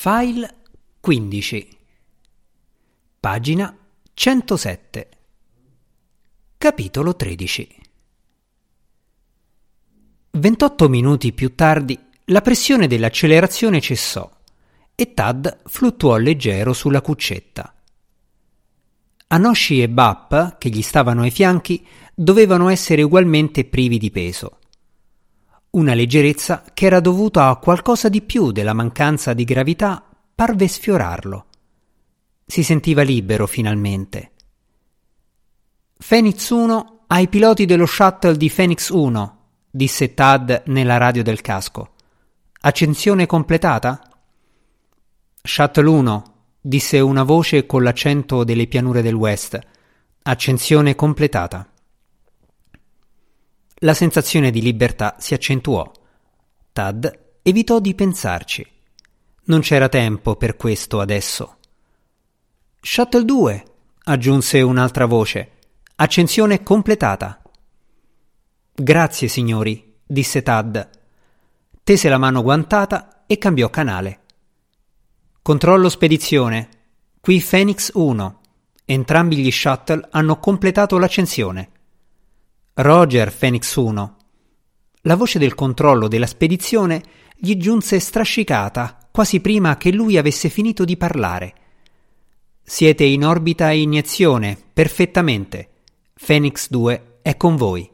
File 15 Pagina 107 Capitolo 13 28 minuti più tardi la pressione dell'accelerazione cessò e Tad fluttuò leggero sulla cuccetta. Anoshi e Bap, che gli stavano ai fianchi, dovevano essere ugualmente privi di peso una leggerezza che era dovuta a qualcosa di più della mancanza di gravità parve sfiorarlo. Si sentiva libero finalmente. Phoenix 1 ai piloti dello shuttle di Phoenix 1, disse Tad nella radio del casco. Accensione completata? Shuttle 1, disse una voce con l'accento delle pianure del West. Accensione completata. La sensazione di libertà si accentuò. Tad evitò di pensarci. Non c'era tempo per questo adesso. Shuttle 2, aggiunse un'altra voce. Accensione completata. Grazie, signori, disse Tad. Tese la mano guantata e cambiò canale. Controllo spedizione. Qui Phoenix 1. Entrambi gli shuttle hanno completato l'accensione. Roger Phoenix 1. La voce del controllo della spedizione gli giunse strascicata quasi prima che lui avesse finito di parlare. Siete in orbita a iniezione, perfettamente. Phoenix 2 è con voi.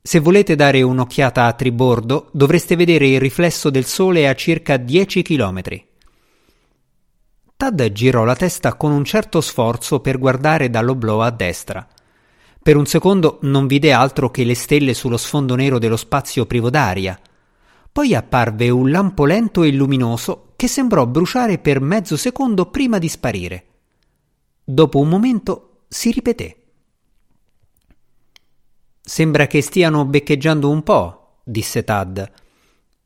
Se volete dare un'occhiata a tribordo, dovreste vedere il riflesso del sole a circa 10 chilometri. Tad girò la testa con un certo sforzo per guardare dall'oblò a destra. Per un secondo non vide altro che le stelle sullo sfondo nero dello spazio privo d'aria. Poi apparve un lampo lento e luminoso che sembrò bruciare per mezzo secondo prima di sparire. Dopo un momento si ripeté. Sembra che stiano beccheggiando un po', disse Tad.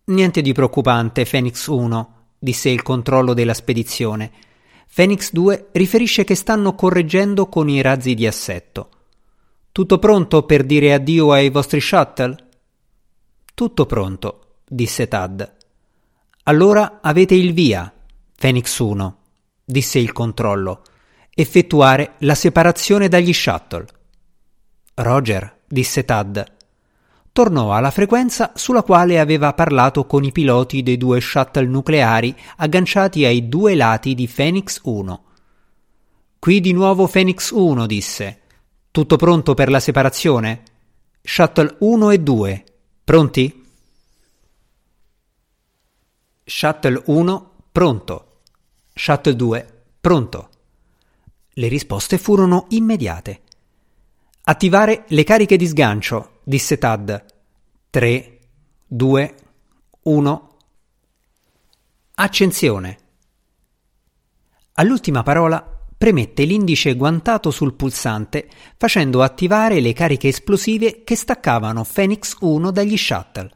Niente di preoccupante, Phoenix 1, disse il controllo della spedizione. Phoenix 2 riferisce che stanno correggendo con i razzi di assetto. Tutto pronto per dire addio ai vostri shuttle? Tutto pronto, disse Tad. Allora avete il via, Phoenix 1, disse il controllo. Effettuare la separazione dagli shuttle. Roger, disse Tad. Tornò alla frequenza sulla quale aveva parlato con i piloti dei due shuttle nucleari agganciati ai due lati di Phoenix 1. Qui di nuovo Phoenix 1, disse. Tutto pronto per la separazione? Shuttle 1 e 2. Pronti? Shuttle 1 pronto. Shuttle 2 pronto. Le risposte furono immediate. Attivare le cariche di sgancio, disse Tad. 3, 2, 1. Accensione. All'ultima parola premette l'indice guantato sul pulsante facendo attivare le cariche esplosive che staccavano Phoenix 1 dagli shuttle.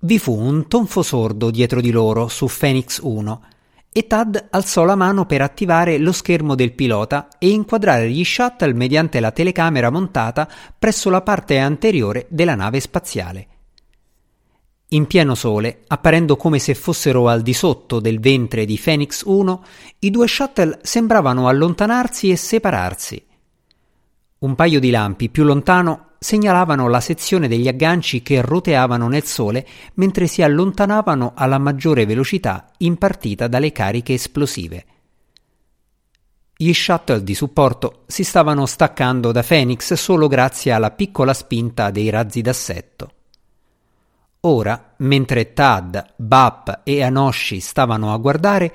Vi fu un tonfo sordo dietro di loro su Phoenix 1 e Tad alzò la mano per attivare lo schermo del pilota e inquadrare gli shuttle mediante la telecamera montata presso la parte anteriore della nave spaziale. In pieno sole, apparendo come se fossero al di sotto del ventre di Phoenix 1, i due shuttle sembravano allontanarsi e separarsi. Un paio di lampi più lontano segnalavano la sezione degli agganci che roteavano nel sole mentre si allontanavano alla maggiore velocità impartita dalle cariche esplosive. Gli shuttle di supporto si stavano staccando da Phoenix solo grazie alla piccola spinta dei razzi d'assetto. Ora, mentre Tad, Bap e Anoshi stavano a guardare,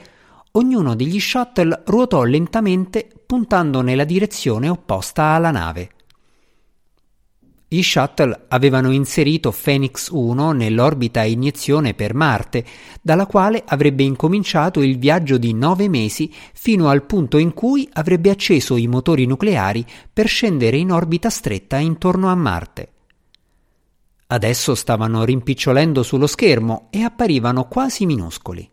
ognuno degli shuttle ruotò lentamente puntando nella direzione opposta alla nave. Gli shuttle avevano inserito Phoenix 1 nell'orbita a iniezione per Marte, dalla quale avrebbe incominciato il viaggio di nove mesi fino al punto in cui avrebbe acceso i motori nucleari per scendere in orbita stretta intorno a Marte. Adesso stavano rimpicciolendo sullo schermo e apparivano quasi minuscoli.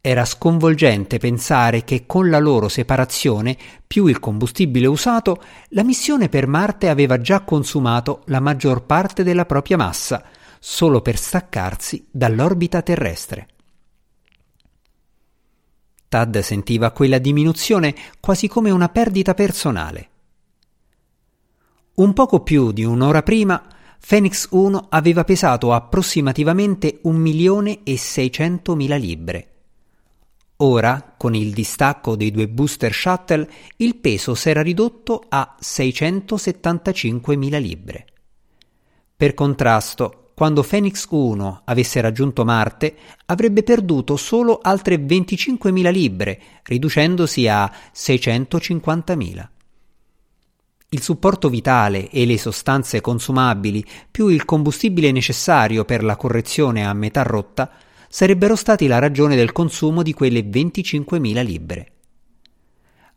Era sconvolgente pensare che con la loro separazione, più il combustibile usato, la missione per Marte aveva già consumato la maggior parte della propria massa, solo per staccarsi dall'orbita terrestre. Tad sentiva quella diminuzione quasi come una perdita personale. Un poco più di un'ora prima, Phoenix 1 aveva pesato approssimativamente un milione e seicentomila libbre. Ora, con il distacco dei due booster shuttle, il peso s'era ridotto a 675.000 libbre. Per contrasto, quando Phoenix 1 avesse raggiunto Marte, avrebbe perduto solo altre 25.000 libbre, riducendosi a 650.000. Il supporto vitale e le sostanze consumabili, più il combustibile necessario per la correzione a metà rotta, sarebbero stati la ragione del consumo di quelle 25.000 libbre.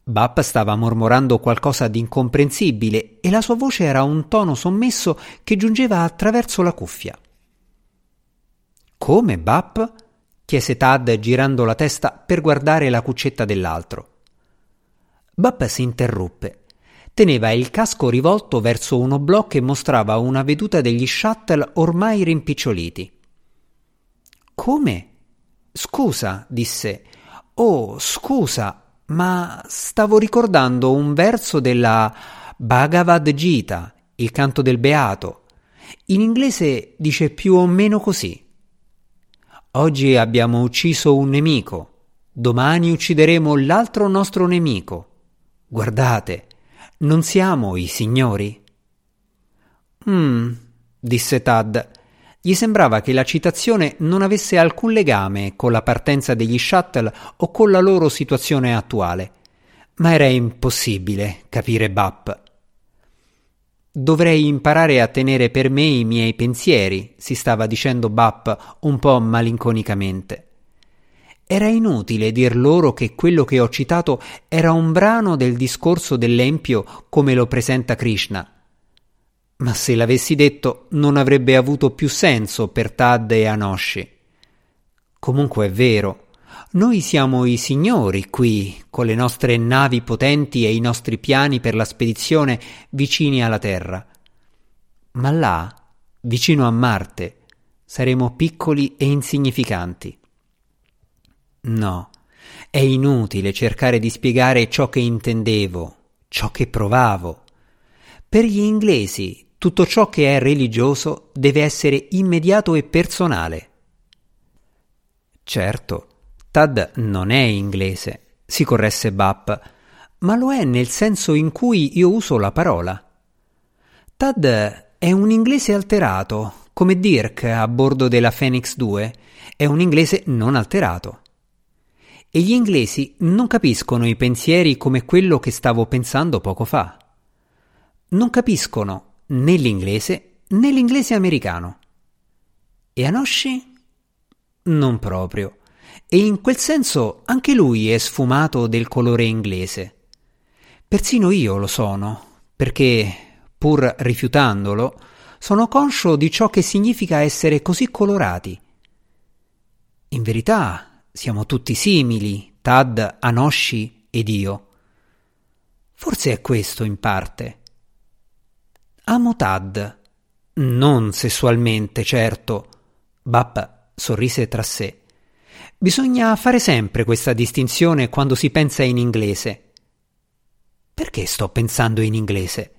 Bap stava mormorando qualcosa di incomprensibile e la sua voce era un tono sommesso che giungeva attraverso la cuffia. Come, Bap? chiese Tad girando la testa per guardare la cuccetta dell'altro. Bap si interruppe. Teneva il casco rivolto verso un oblò che mostrava una veduta degli shuttle ormai rimpiccioliti. Come? Scusa, disse. Oh, scusa, ma stavo ricordando un verso della Bhagavad Gita, il canto del beato. In inglese dice più o meno così. Oggi abbiamo ucciso un nemico, domani uccideremo l'altro nostro nemico. Guardate, non siamo i signori? Hmm, disse Tad. Gli sembrava che la citazione non avesse alcun legame con la partenza degli shuttle o con la loro situazione attuale. Ma era impossibile capire Bap. Dovrei imparare a tenere per me i miei pensieri, si stava dicendo Bap un po' malinconicamente. Era inutile dir loro che quello che ho citato era un brano del discorso dell'Empio come lo presenta Krishna ma se l'avessi detto non avrebbe avuto più senso per Tad e Anoshi. Comunque è vero, noi siamo i signori qui, con le nostre navi potenti e i nostri piani per la spedizione vicini alla Terra. Ma là, vicino a Marte, saremo piccoli e insignificanti. No, è inutile cercare di spiegare ciò che intendevo, ciò che provavo. Per gli inglesi tutto ciò che è religioso deve essere immediato e personale. Certo, Tad non è inglese, si corresse Bap, ma lo è nel senso in cui io uso la parola. Tad è un inglese alterato, come Dirk a bordo della Phoenix 2 è un inglese non alterato. E gli inglesi non capiscono i pensieri come quello che stavo pensando poco fa. Non capiscono né l'inglese né l'inglese americano. E Anoshi? Non proprio. E in quel senso anche lui è sfumato del colore inglese. Persino io lo sono, perché, pur rifiutandolo, sono conscio di ciò che significa essere così colorati. In verità siamo tutti simili, Tad, Anoshi ed io. Forse è questo in parte. Amo Tad. Non sessualmente, certo. Bappa sorrise tra sé. Bisogna fare sempre questa distinzione quando si pensa in inglese. Perché sto pensando in inglese?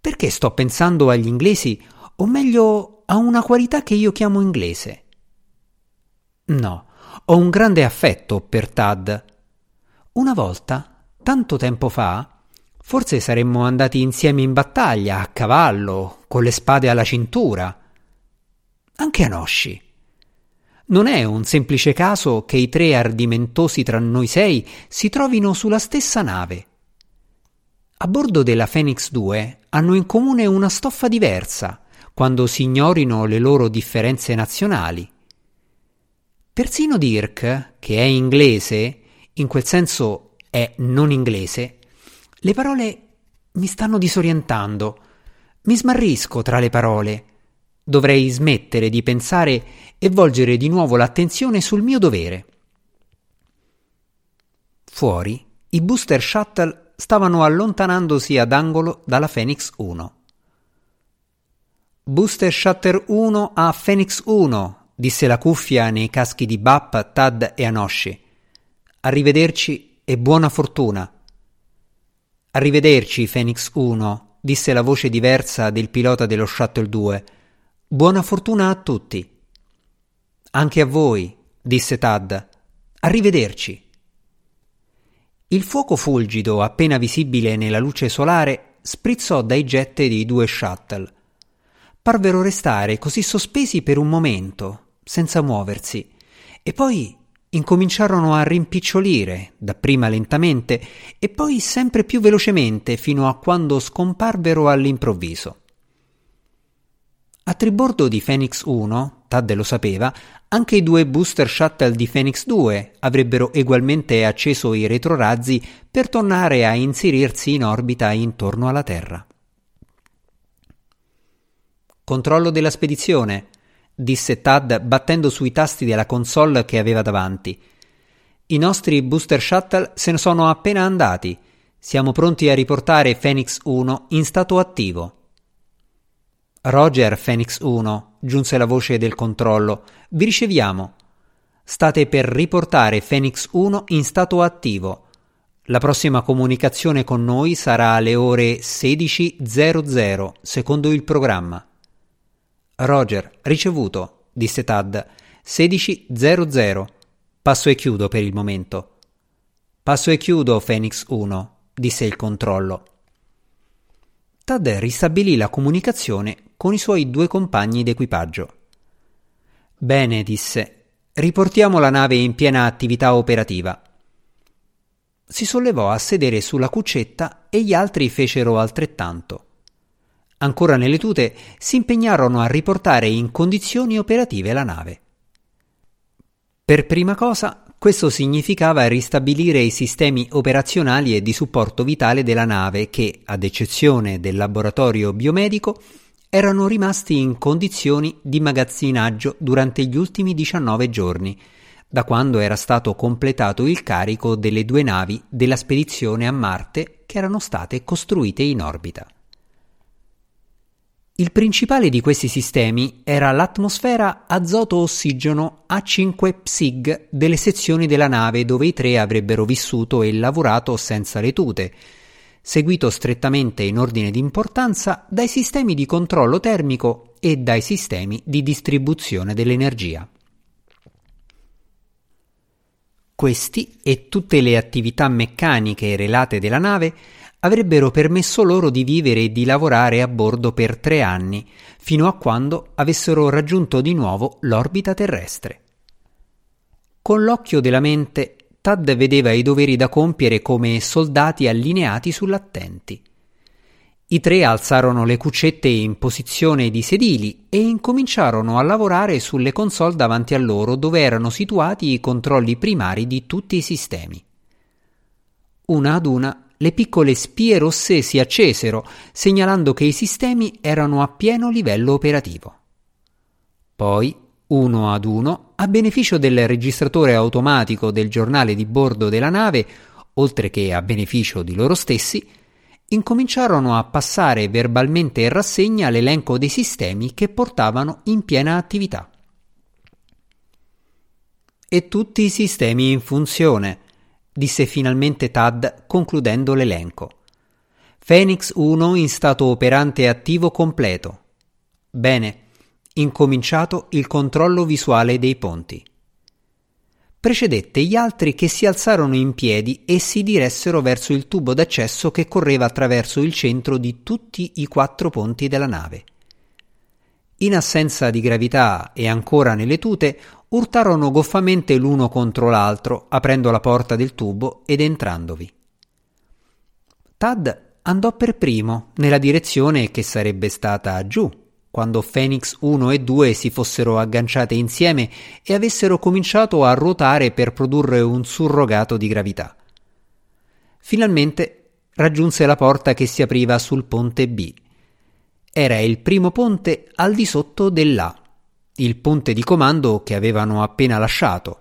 Perché sto pensando agli inglesi, o meglio a una qualità che io chiamo inglese? No, ho un grande affetto per Tad. Una volta, tanto tempo fa, Forse saremmo andati insieme in battaglia, a cavallo, con le spade alla cintura. Anche Anoshi. Non è un semplice caso che i tre ardimentosi tra noi sei si trovino sulla stessa nave. A bordo della Phoenix 2 hanno in comune una stoffa diversa, quando si ignorino le loro differenze nazionali. Persino Dirk, che è inglese, in quel senso è non inglese, le parole mi stanno disorientando. Mi smarrisco tra le parole. Dovrei smettere di pensare e volgere di nuovo l'attenzione sul mio dovere. Fuori, i booster shuttle stavano allontanandosi ad angolo dalla Phoenix 1. Booster Shuttle 1 a Phoenix 1, disse la cuffia nei caschi di Bap, Tad e Anoshi. Arrivederci e buona fortuna. Arrivederci, Phoenix 1, disse la voce diversa del pilota dello Shuttle 2. Buona fortuna a tutti. Anche a voi, disse Tad. Arrivederci. Il fuoco fulgido, appena visibile nella luce solare, sprizzò dai jet dei due shuttle. Parvero restare così sospesi per un momento, senza muoversi, e poi incominciarono a rimpicciolire, dapprima lentamente e poi sempre più velocemente fino a quando scomparvero all'improvviso. A tribordo di Phoenix 1, Tad lo sapeva, anche i due booster shuttle di Phoenix 2 avrebbero ugualmente acceso i retrorazzi per tornare a inserirsi in orbita intorno alla Terra. Controllo della spedizione, disse Tad battendo sui tasti della console che aveva davanti. I nostri booster shuttle se ne sono appena andati. Siamo pronti a riportare Phoenix 1 in stato attivo. Roger Phoenix 1, giunse la voce del controllo. Vi riceviamo. State per riportare Phoenix 1 in stato attivo. La prossima comunicazione con noi sarà alle ore 16.00, secondo il programma. Roger, ricevuto, disse Tad. 16.00. Passo e chiudo per il momento. Passo e chiudo, Phoenix 1, disse il controllo. Tad ristabilì la comunicazione con i suoi due compagni d'equipaggio. Bene, disse, riportiamo la nave in piena attività operativa. Si sollevò a sedere sulla cuccetta e gli altri fecero altrettanto. Ancora nelle tute si impegnarono a riportare in condizioni operative la nave. Per prima cosa questo significava ristabilire i sistemi operazionali e di supporto vitale della nave che, ad eccezione del laboratorio biomedico, erano rimasti in condizioni di magazzinaggio durante gli ultimi 19 giorni, da quando era stato completato il carico delle due navi della spedizione a Marte che erano state costruite in orbita. Il principale di questi sistemi era l'atmosfera azoto-ossigeno A5 PSIG delle sezioni della nave dove i tre avrebbero vissuto e lavorato senza le tute, seguito strettamente in ordine di importanza dai sistemi di controllo termico e dai sistemi di distribuzione dell'energia. Questi e tutte le attività meccaniche relate della nave avrebbero permesso loro di vivere e di lavorare a bordo per tre anni, fino a quando avessero raggiunto di nuovo l'orbita terrestre. Con l'occhio della mente, Tad vedeva i doveri da compiere come soldati allineati sull'attenti. I tre alzarono le cuccette in posizione di sedili e incominciarono a lavorare sulle console davanti a loro dove erano situati i controlli primari di tutti i sistemi. Una ad una le piccole spie rosse si accesero, segnalando che i sistemi erano a pieno livello operativo. Poi, uno ad uno, a beneficio del registratore automatico del giornale di bordo della nave, oltre che a beneficio di loro stessi, incominciarono a passare verbalmente in rassegna l'elenco dei sistemi che portavano in piena attività. E tutti i sistemi in funzione, disse finalmente Tad concludendo l'elenco. Phoenix 1 in stato operante attivo completo. Bene, incominciato il controllo visuale dei ponti. Precedette gli altri che si alzarono in piedi e si diressero verso il tubo d'accesso che correva attraverso il centro di tutti i quattro ponti della nave. In assenza di gravità e ancora nelle tute, urtarono goffamente l'uno contro l'altro, aprendo la porta del tubo ed entrandovi. Tad andò per primo nella direzione che sarebbe stata giù, quando Phoenix 1 e 2 si fossero agganciate insieme e avessero cominciato a ruotare per produrre un surrogato di gravità. Finalmente raggiunse la porta che si apriva sul ponte B. Era il primo ponte al di sotto dell'A il ponte di comando che avevano appena lasciato.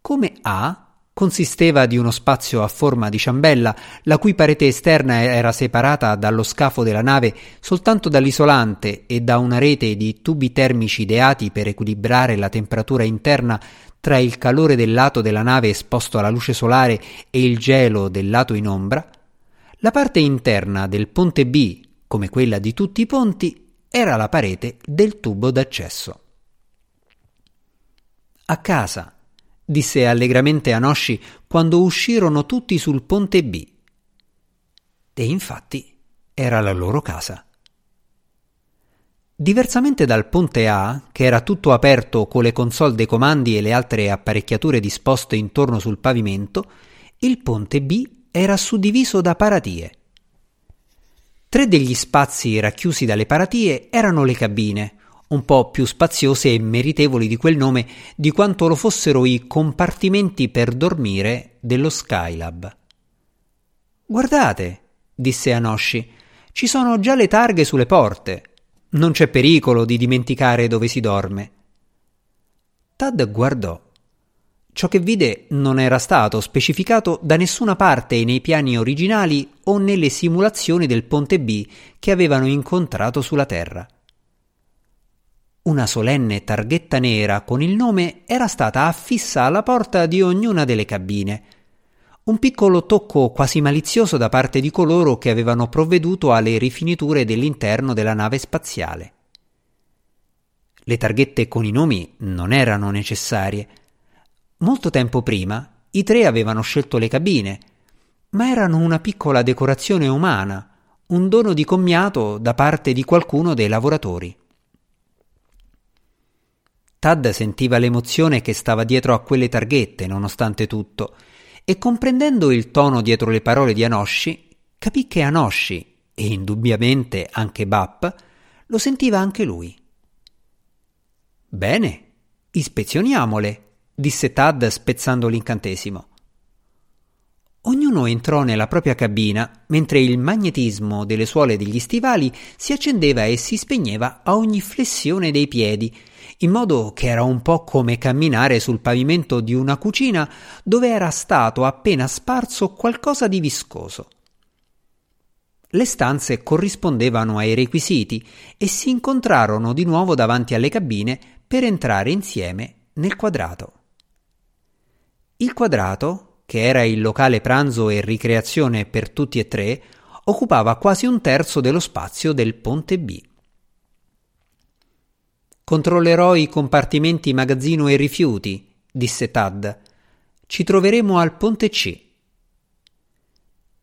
Come A? consisteva di uno spazio a forma di ciambella, la cui parete esterna era separata dallo scafo della nave soltanto dall'isolante e da una rete di tubi termici ideati per equilibrare la temperatura interna tra il calore del lato della nave esposto alla luce solare e il gelo del lato in ombra, la parte interna del ponte B, come quella di tutti i ponti, era la parete del tubo d'accesso. A casa, disse allegramente Anosci quando uscirono tutti sul ponte B. E infatti era la loro casa. Diversamente dal ponte A, che era tutto aperto con le console dei comandi e le altre apparecchiature disposte intorno sul pavimento, il ponte B era suddiviso da paratie. Tre degli spazi racchiusi dalle paratie erano le cabine, un po' più spaziose e meritevoli di quel nome di quanto lo fossero i compartimenti per dormire dello Skylab. Guardate, disse Anosci, ci sono già le targhe sulle porte. Non c'è pericolo di dimenticare dove si dorme. Tad guardò. Ciò che vide non era stato specificato da nessuna parte nei piani originali o nelle simulazioni del ponte B che avevano incontrato sulla Terra. Una solenne targhetta nera con il nome era stata affissa alla porta di ognuna delle cabine. Un piccolo tocco quasi malizioso da parte di coloro che avevano provveduto alle rifiniture dell'interno della nave spaziale. Le targhette con i nomi non erano necessarie. Molto tempo prima i tre avevano scelto le cabine, ma erano una piccola decorazione umana, un dono di commiato da parte di qualcuno dei lavoratori. Tad sentiva l'emozione che stava dietro a quelle targhette, nonostante tutto, e comprendendo il tono dietro le parole di Anosci, capì che Anosci, e indubbiamente anche Bap, lo sentiva anche lui. Bene, ispezioniamole, disse Tad spezzando l'incantesimo. Ognuno entrò nella propria cabina, mentre il magnetismo delle suole degli stivali si accendeva e si spegneva a ogni flessione dei piedi, in modo che era un po' come camminare sul pavimento di una cucina dove era stato appena sparso qualcosa di viscoso. Le stanze corrispondevano ai requisiti e si incontrarono di nuovo davanti alle cabine per entrare insieme nel quadrato. Il quadrato, che era il locale pranzo e ricreazione per tutti e tre, occupava quasi un terzo dello spazio del ponte B. Controllerò i compartimenti magazzino e rifiuti, disse Tad. Ci troveremo al ponte C.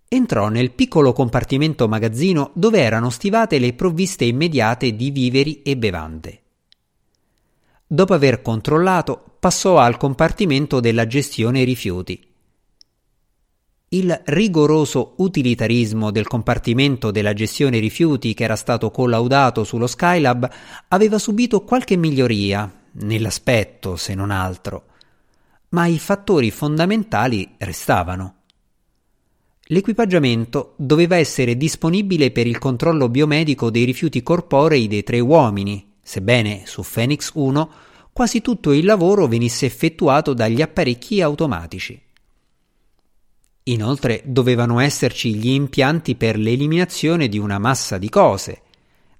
Entrò nel piccolo compartimento magazzino dove erano stivate le provviste immediate di viveri e bevande. Dopo aver controllato, passò al compartimento della gestione rifiuti. Il rigoroso utilitarismo del compartimento della gestione rifiuti che era stato collaudato sullo Skylab aveva subito qualche miglioria, nell'aspetto se non altro, ma i fattori fondamentali restavano. L'equipaggiamento doveva essere disponibile per il controllo biomedico dei rifiuti corporei dei tre uomini, sebbene su Phoenix 1 quasi tutto il lavoro venisse effettuato dagli apparecchi automatici. Inoltre dovevano esserci gli impianti per l'eliminazione di una massa di cose,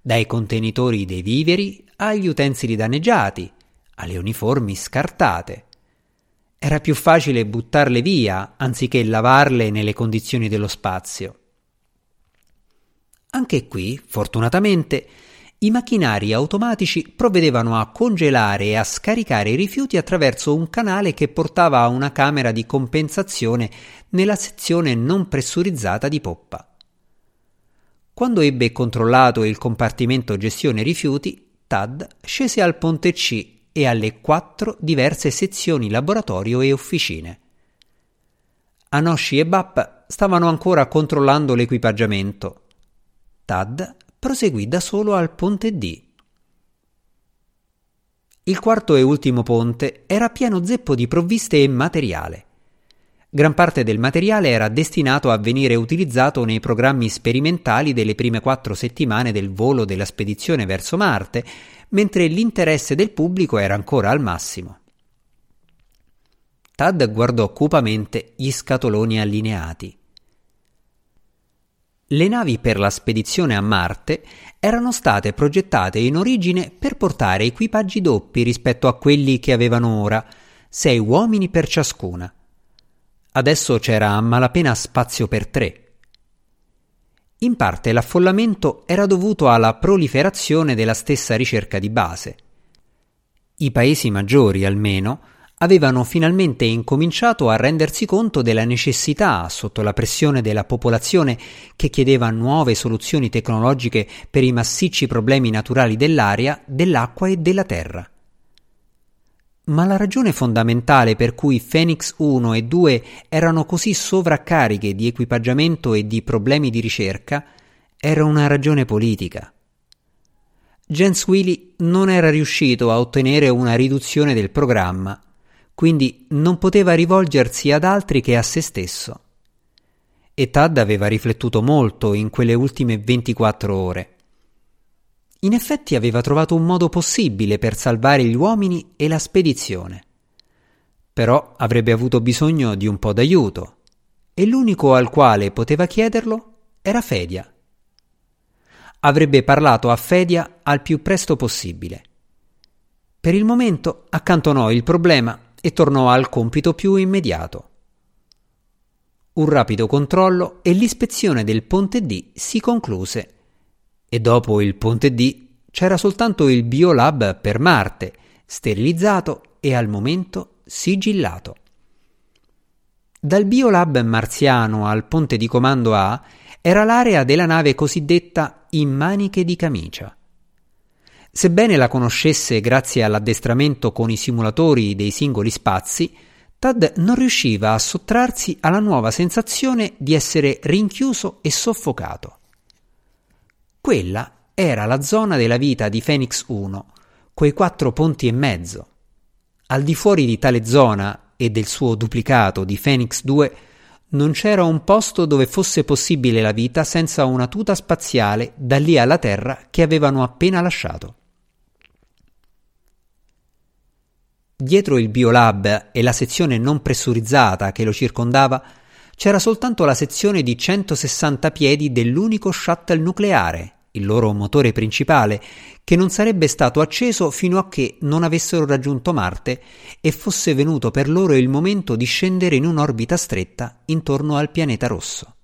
dai contenitori dei viveri agli utensili danneggiati, alle uniformi scartate. Era più facile buttarle via anziché lavarle nelle condizioni dello spazio. Anche qui, fortunatamente, i macchinari automatici provvedevano a congelare e a scaricare i rifiuti attraverso un canale che portava a una camera di compensazione nella sezione non pressurizzata di poppa. Quando ebbe controllato il compartimento gestione rifiuti, Tad scese al ponte C e alle quattro diverse sezioni laboratorio e officine. Anosci e Bap stavano ancora controllando l'equipaggiamento. Tad proseguì da solo al ponte D. Il quarto e ultimo ponte era pieno zeppo di provviste e materiale. Gran parte del materiale era destinato a venire utilizzato nei programmi sperimentali delle prime quattro settimane del volo della spedizione verso Marte, mentre l'interesse del pubblico era ancora al massimo. Tad guardò cupamente gli scatoloni allineati. Le navi per la spedizione a Marte erano state progettate in origine per portare equipaggi doppi rispetto a quelli che avevano ora, sei uomini per ciascuna. Adesso c'era a malapena spazio per tre. In parte l'affollamento era dovuto alla proliferazione della stessa ricerca di base. I paesi maggiori, almeno, avevano finalmente incominciato a rendersi conto della necessità, sotto la pressione della popolazione che chiedeva nuove soluzioni tecnologiche per i massicci problemi naturali dell'aria, dell'acqua e della terra. Ma la ragione fondamentale per cui Phoenix 1 e 2 erano così sovraccariche di equipaggiamento e di problemi di ricerca era una ragione politica. Jens Willy non era riuscito a ottenere una riduzione del programma quindi non poteva rivolgersi ad altri che a se stesso. E Tad aveva riflettuto molto in quelle ultime 24 ore. In effetti aveva trovato un modo possibile per salvare gli uomini e la spedizione. Però avrebbe avuto bisogno di un po' d'aiuto, e l'unico al quale poteva chiederlo era Fedia. Avrebbe parlato a Fedia al più presto possibile. Per il momento accantonò il problema e tornò al compito più immediato. Un rapido controllo e l'ispezione del ponte D si concluse e dopo il ponte D c'era soltanto il biolab per Marte, sterilizzato e al momento sigillato. Dal biolab marziano al ponte di comando A era l'area della nave cosiddetta in maniche di camicia. Sebbene la conoscesse grazie all'addestramento con i simulatori dei singoli spazi, Tad non riusciva a sottrarsi alla nuova sensazione di essere rinchiuso e soffocato. Quella era la zona della vita di Phoenix 1, quei quattro ponti e mezzo. Al di fuori di tale zona e del suo duplicato di Phoenix 2 non c'era un posto dove fosse possibile la vita senza una tuta spaziale da lì alla Terra che avevano appena lasciato. Dietro il biolab e la sezione non pressurizzata che lo circondava c'era soltanto la sezione di 160 piedi dell'unico shuttle nucleare, il loro motore principale, che non sarebbe stato acceso fino a che non avessero raggiunto Marte e fosse venuto per loro il momento di scendere in un'orbita stretta intorno al pianeta rosso.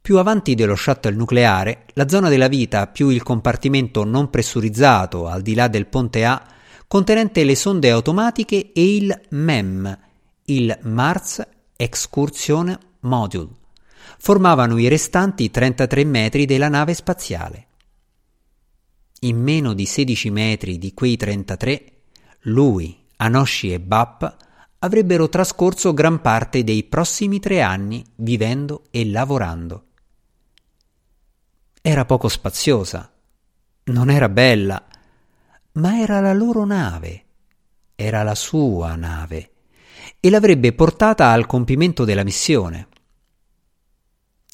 Più avanti dello shuttle nucleare, la zona della vita più il compartimento non pressurizzato al di là del ponte A contenente le sonde automatiche e il MEM, il Mars Excursion Module. Formavano i restanti 33 metri della nave spaziale. In meno di 16 metri di quei 33, lui, Anoshi e Bap avrebbero trascorso gran parte dei prossimi tre anni vivendo e lavorando. Era poco spaziosa, non era bella, ma era la loro nave, era la sua nave, e l'avrebbe portata al compimento della missione.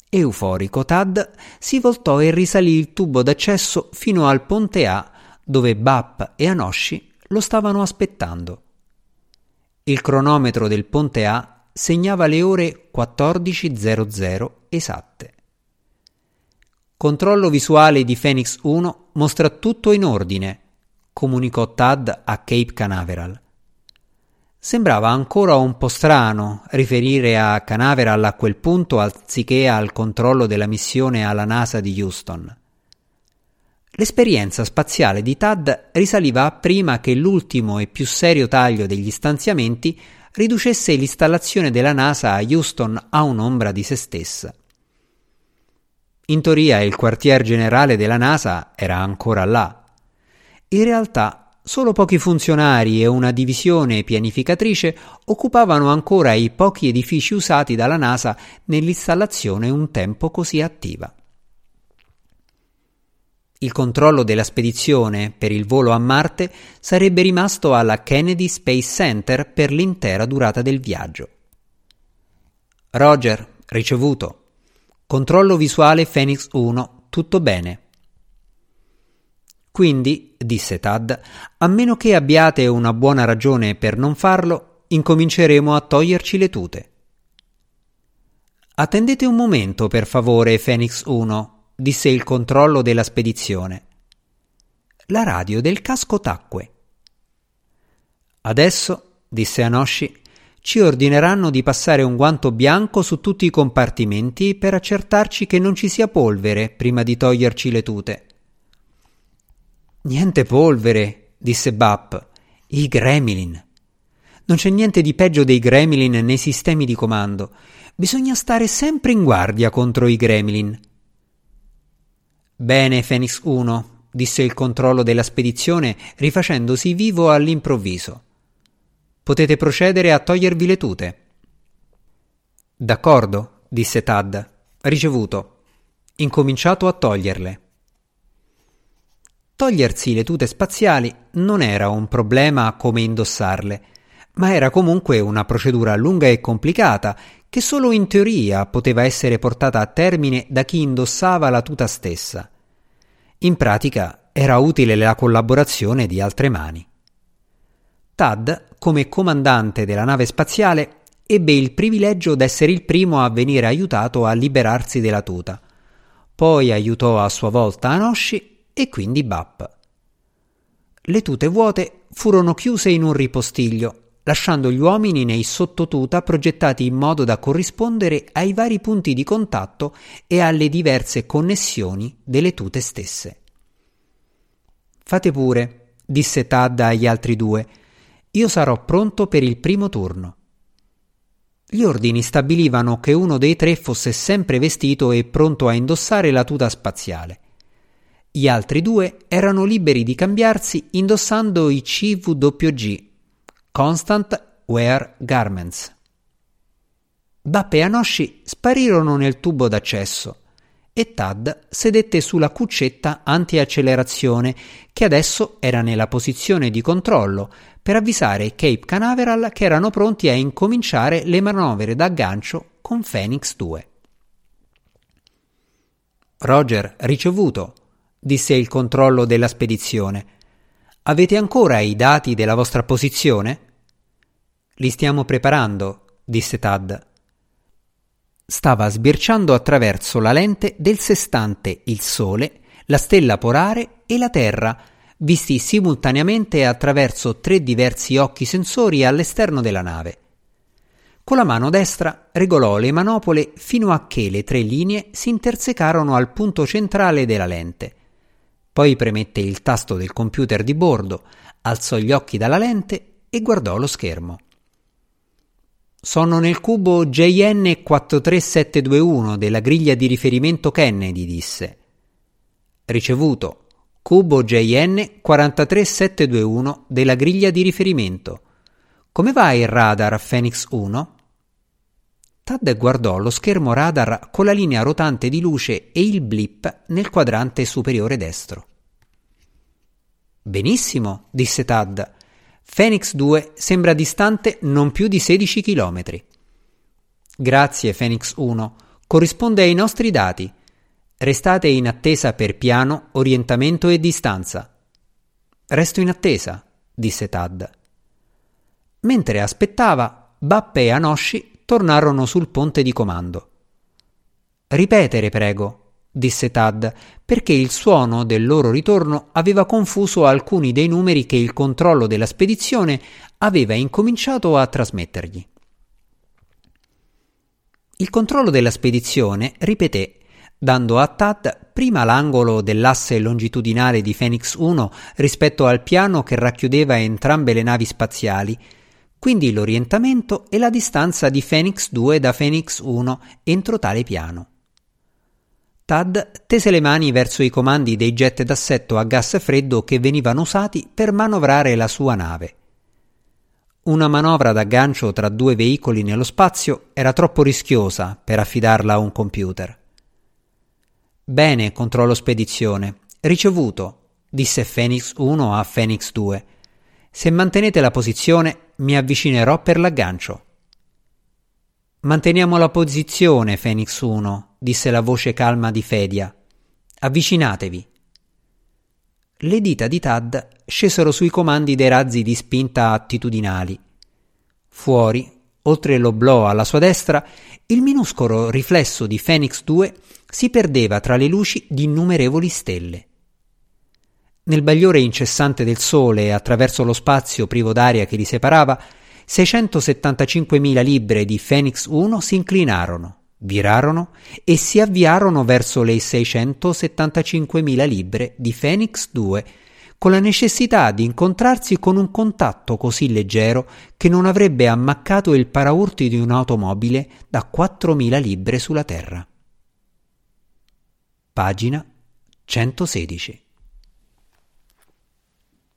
Euforico Tad si voltò e risalì il tubo d'accesso fino al ponte A dove Bap e Anoshi lo stavano aspettando. Il cronometro del ponte A segnava le ore 14.00 esatte. Controllo visuale di Phoenix 1 mostra tutto in ordine, comunicò Tad a Cape Canaveral. Sembrava ancora un po' strano riferire a Canaveral a quel punto anziché al controllo della missione alla NASA di Houston. L'esperienza spaziale di Tad risaliva a prima che l'ultimo e più serio taglio degli stanziamenti riducesse l'installazione della NASA a Houston a un'ombra di se stessa. In teoria il quartier generale della NASA era ancora là, in realtà solo pochi funzionari e una divisione pianificatrice occupavano ancora i pochi edifici usati dalla NASA nell'installazione un tempo così attiva. Il controllo della spedizione per il volo a Marte sarebbe rimasto alla Kennedy Space Center per l'intera durata del viaggio. Roger, ricevuto. Controllo visuale Phoenix 1, tutto bene. Quindi, disse Tad, a meno che abbiate una buona ragione per non farlo, incominceremo a toglierci le tute. Attendete un momento, per favore, Phoenix 1, disse il controllo della spedizione. La radio del casco tacque. Adesso, disse Anoshi, ci ordineranno di passare un guanto bianco su tutti i compartimenti per accertarci che non ci sia polvere prima di toglierci le tute. Niente polvere, disse Bap. I gremlin. Non c'è niente di peggio dei gremlin nei sistemi di comando. Bisogna stare sempre in guardia contro i gremlin. Bene, Phoenix 1, disse il controllo della spedizione rifacendosi vivo all'improvviso. Potete procedere a togliervi le tute. D'accordo, disse Tad. Ricevuto. Incominciato a toglierle. Togliersi le tute spaziali non era un problema come indossarle, ma era comunque una procedura lunga e complicata che solo in teoria poteva essere portata a termine da chi indossava la tuta stessa. In pratica era utile la collaborazione di altre mani. Tad, come comandante della nave spaziale, ebbe il privilegio d'essere il primo a venire aiutato a liberarsi della tuta. Poi aiutò a sua volta Anoshi e quindi Bap. Le tute vuote furono chiuse in un ripostiglio, lasciando gli uomini nei sottotuta progettati in modo da corrispondere ai vari punti di contatto e alle diverse connessioni delle tute stesse. Fate pure, disse Tad agli altri due, io sarò pronto per il primo turno. Gli ordini stabilivano che uno dei tre fosse sempre vestito e pronto a indossare la tuta spaziale. Gli altri due erano liberi di cambiarsi indossando i CWG, Constant Wear Garments. Bappe e Anoshi sparirono nel tubo d'accesso e Tad sedette sulla cuccetta anti-accelerazione che adesso era nella posizione di controllo per avvisare Cape Canaveral che erano pronti a incominciare le manovre d'aggancio con Phoenix 2. Roger, ricevuto, disse il controllo della spedizione. Avete ancora i dati della vostra posizione? Li stiamo preparando, disse Tad. Stava sbirciando attraverso la lente del sestante il Sole, la stella polare e la Terra, visti simultaneamente attraverso tre diversi occhi sensori all'esterno della nave. Con la mano destra regolò le manopole fino a che le tre linee si intersecarono al punto centrale della lente. Poi premette il tasto del computer di bordo, alzò gli occhi dalla lente e guardò lo schermo. Sono nel cubo JN 43721 della griglia di riferimento Kennedy, disse. Ricevuto. Cubo JN 43721 della griglia di riferimento. Come va il radar Phoenix 1? Tad guardò lo schermo radar con la linea rotante di luce e il blip nel quadrante superiore destro. Benissimo, disse Tad. Phoenix 2 sembra distante non più di 16 chilometri. Grazie, Phoenix 1. Corrisponde ai nostri dati. Restate in attesa per piano, orientamento e distanza. Resto in attesa, disse Tad. Mentre aspettava, Bappe e Anoshi tornarono sul ponte di comando. Ripetere, prego, disse Tad, perché il suono del loro ritorno aveva confuso alcuni dei numeri che il controllo della spedizione aveva incominciato a trasmettergli. Il controllo della spedizione ripeté, dando a Tad prima l'angolo dell'asse longitudinale di Phoenix 1 rispetto al piano che racchiudeva entrambe le navi spaziali, quindi l'orientamento e la distanza di Phoenix 2 da Phoenix 1 entro tale piano. Tad tese le mani verso i comandi dei jet d'assetto a gas freddo che venivano usati per manovrare la sua nave. Una manovra d'aggancio tra due veicoli nello spazio era troppo rischiosa per affidarla a un computer. Bene, controllo spedizione. Ricevuto, disse Phoenix 1 a Phoenix 2. Se mantenete la posizione, mi avvicinerò per l'aggancio. Manteniamo la posizione, Phoenix 1, disse la voce calma di Fedia. Avvicinatevi. Le dita di Tad scesero sui comandi dei razzi di spinta attitudinali. Fuori, oltre l'oblò alla sua destra, il minuscolo riflesso di Phoenix 2 si perdeva tra le luci di innumerevoli stelle. Nel bagliore incessante del sole attraverso lo spazio privo d'aria che li separava, 675.000 libbre di Phoenix 1 si inclinarono, virarono e si avviarono verso le 675.000 libbre di Phoenix 2 con la necessità di incontrarsi con un contatto così leggero che non avrebbe ammaccato il paraurti di un'automobile da 4.000 libbre sulla terra. Pagina 116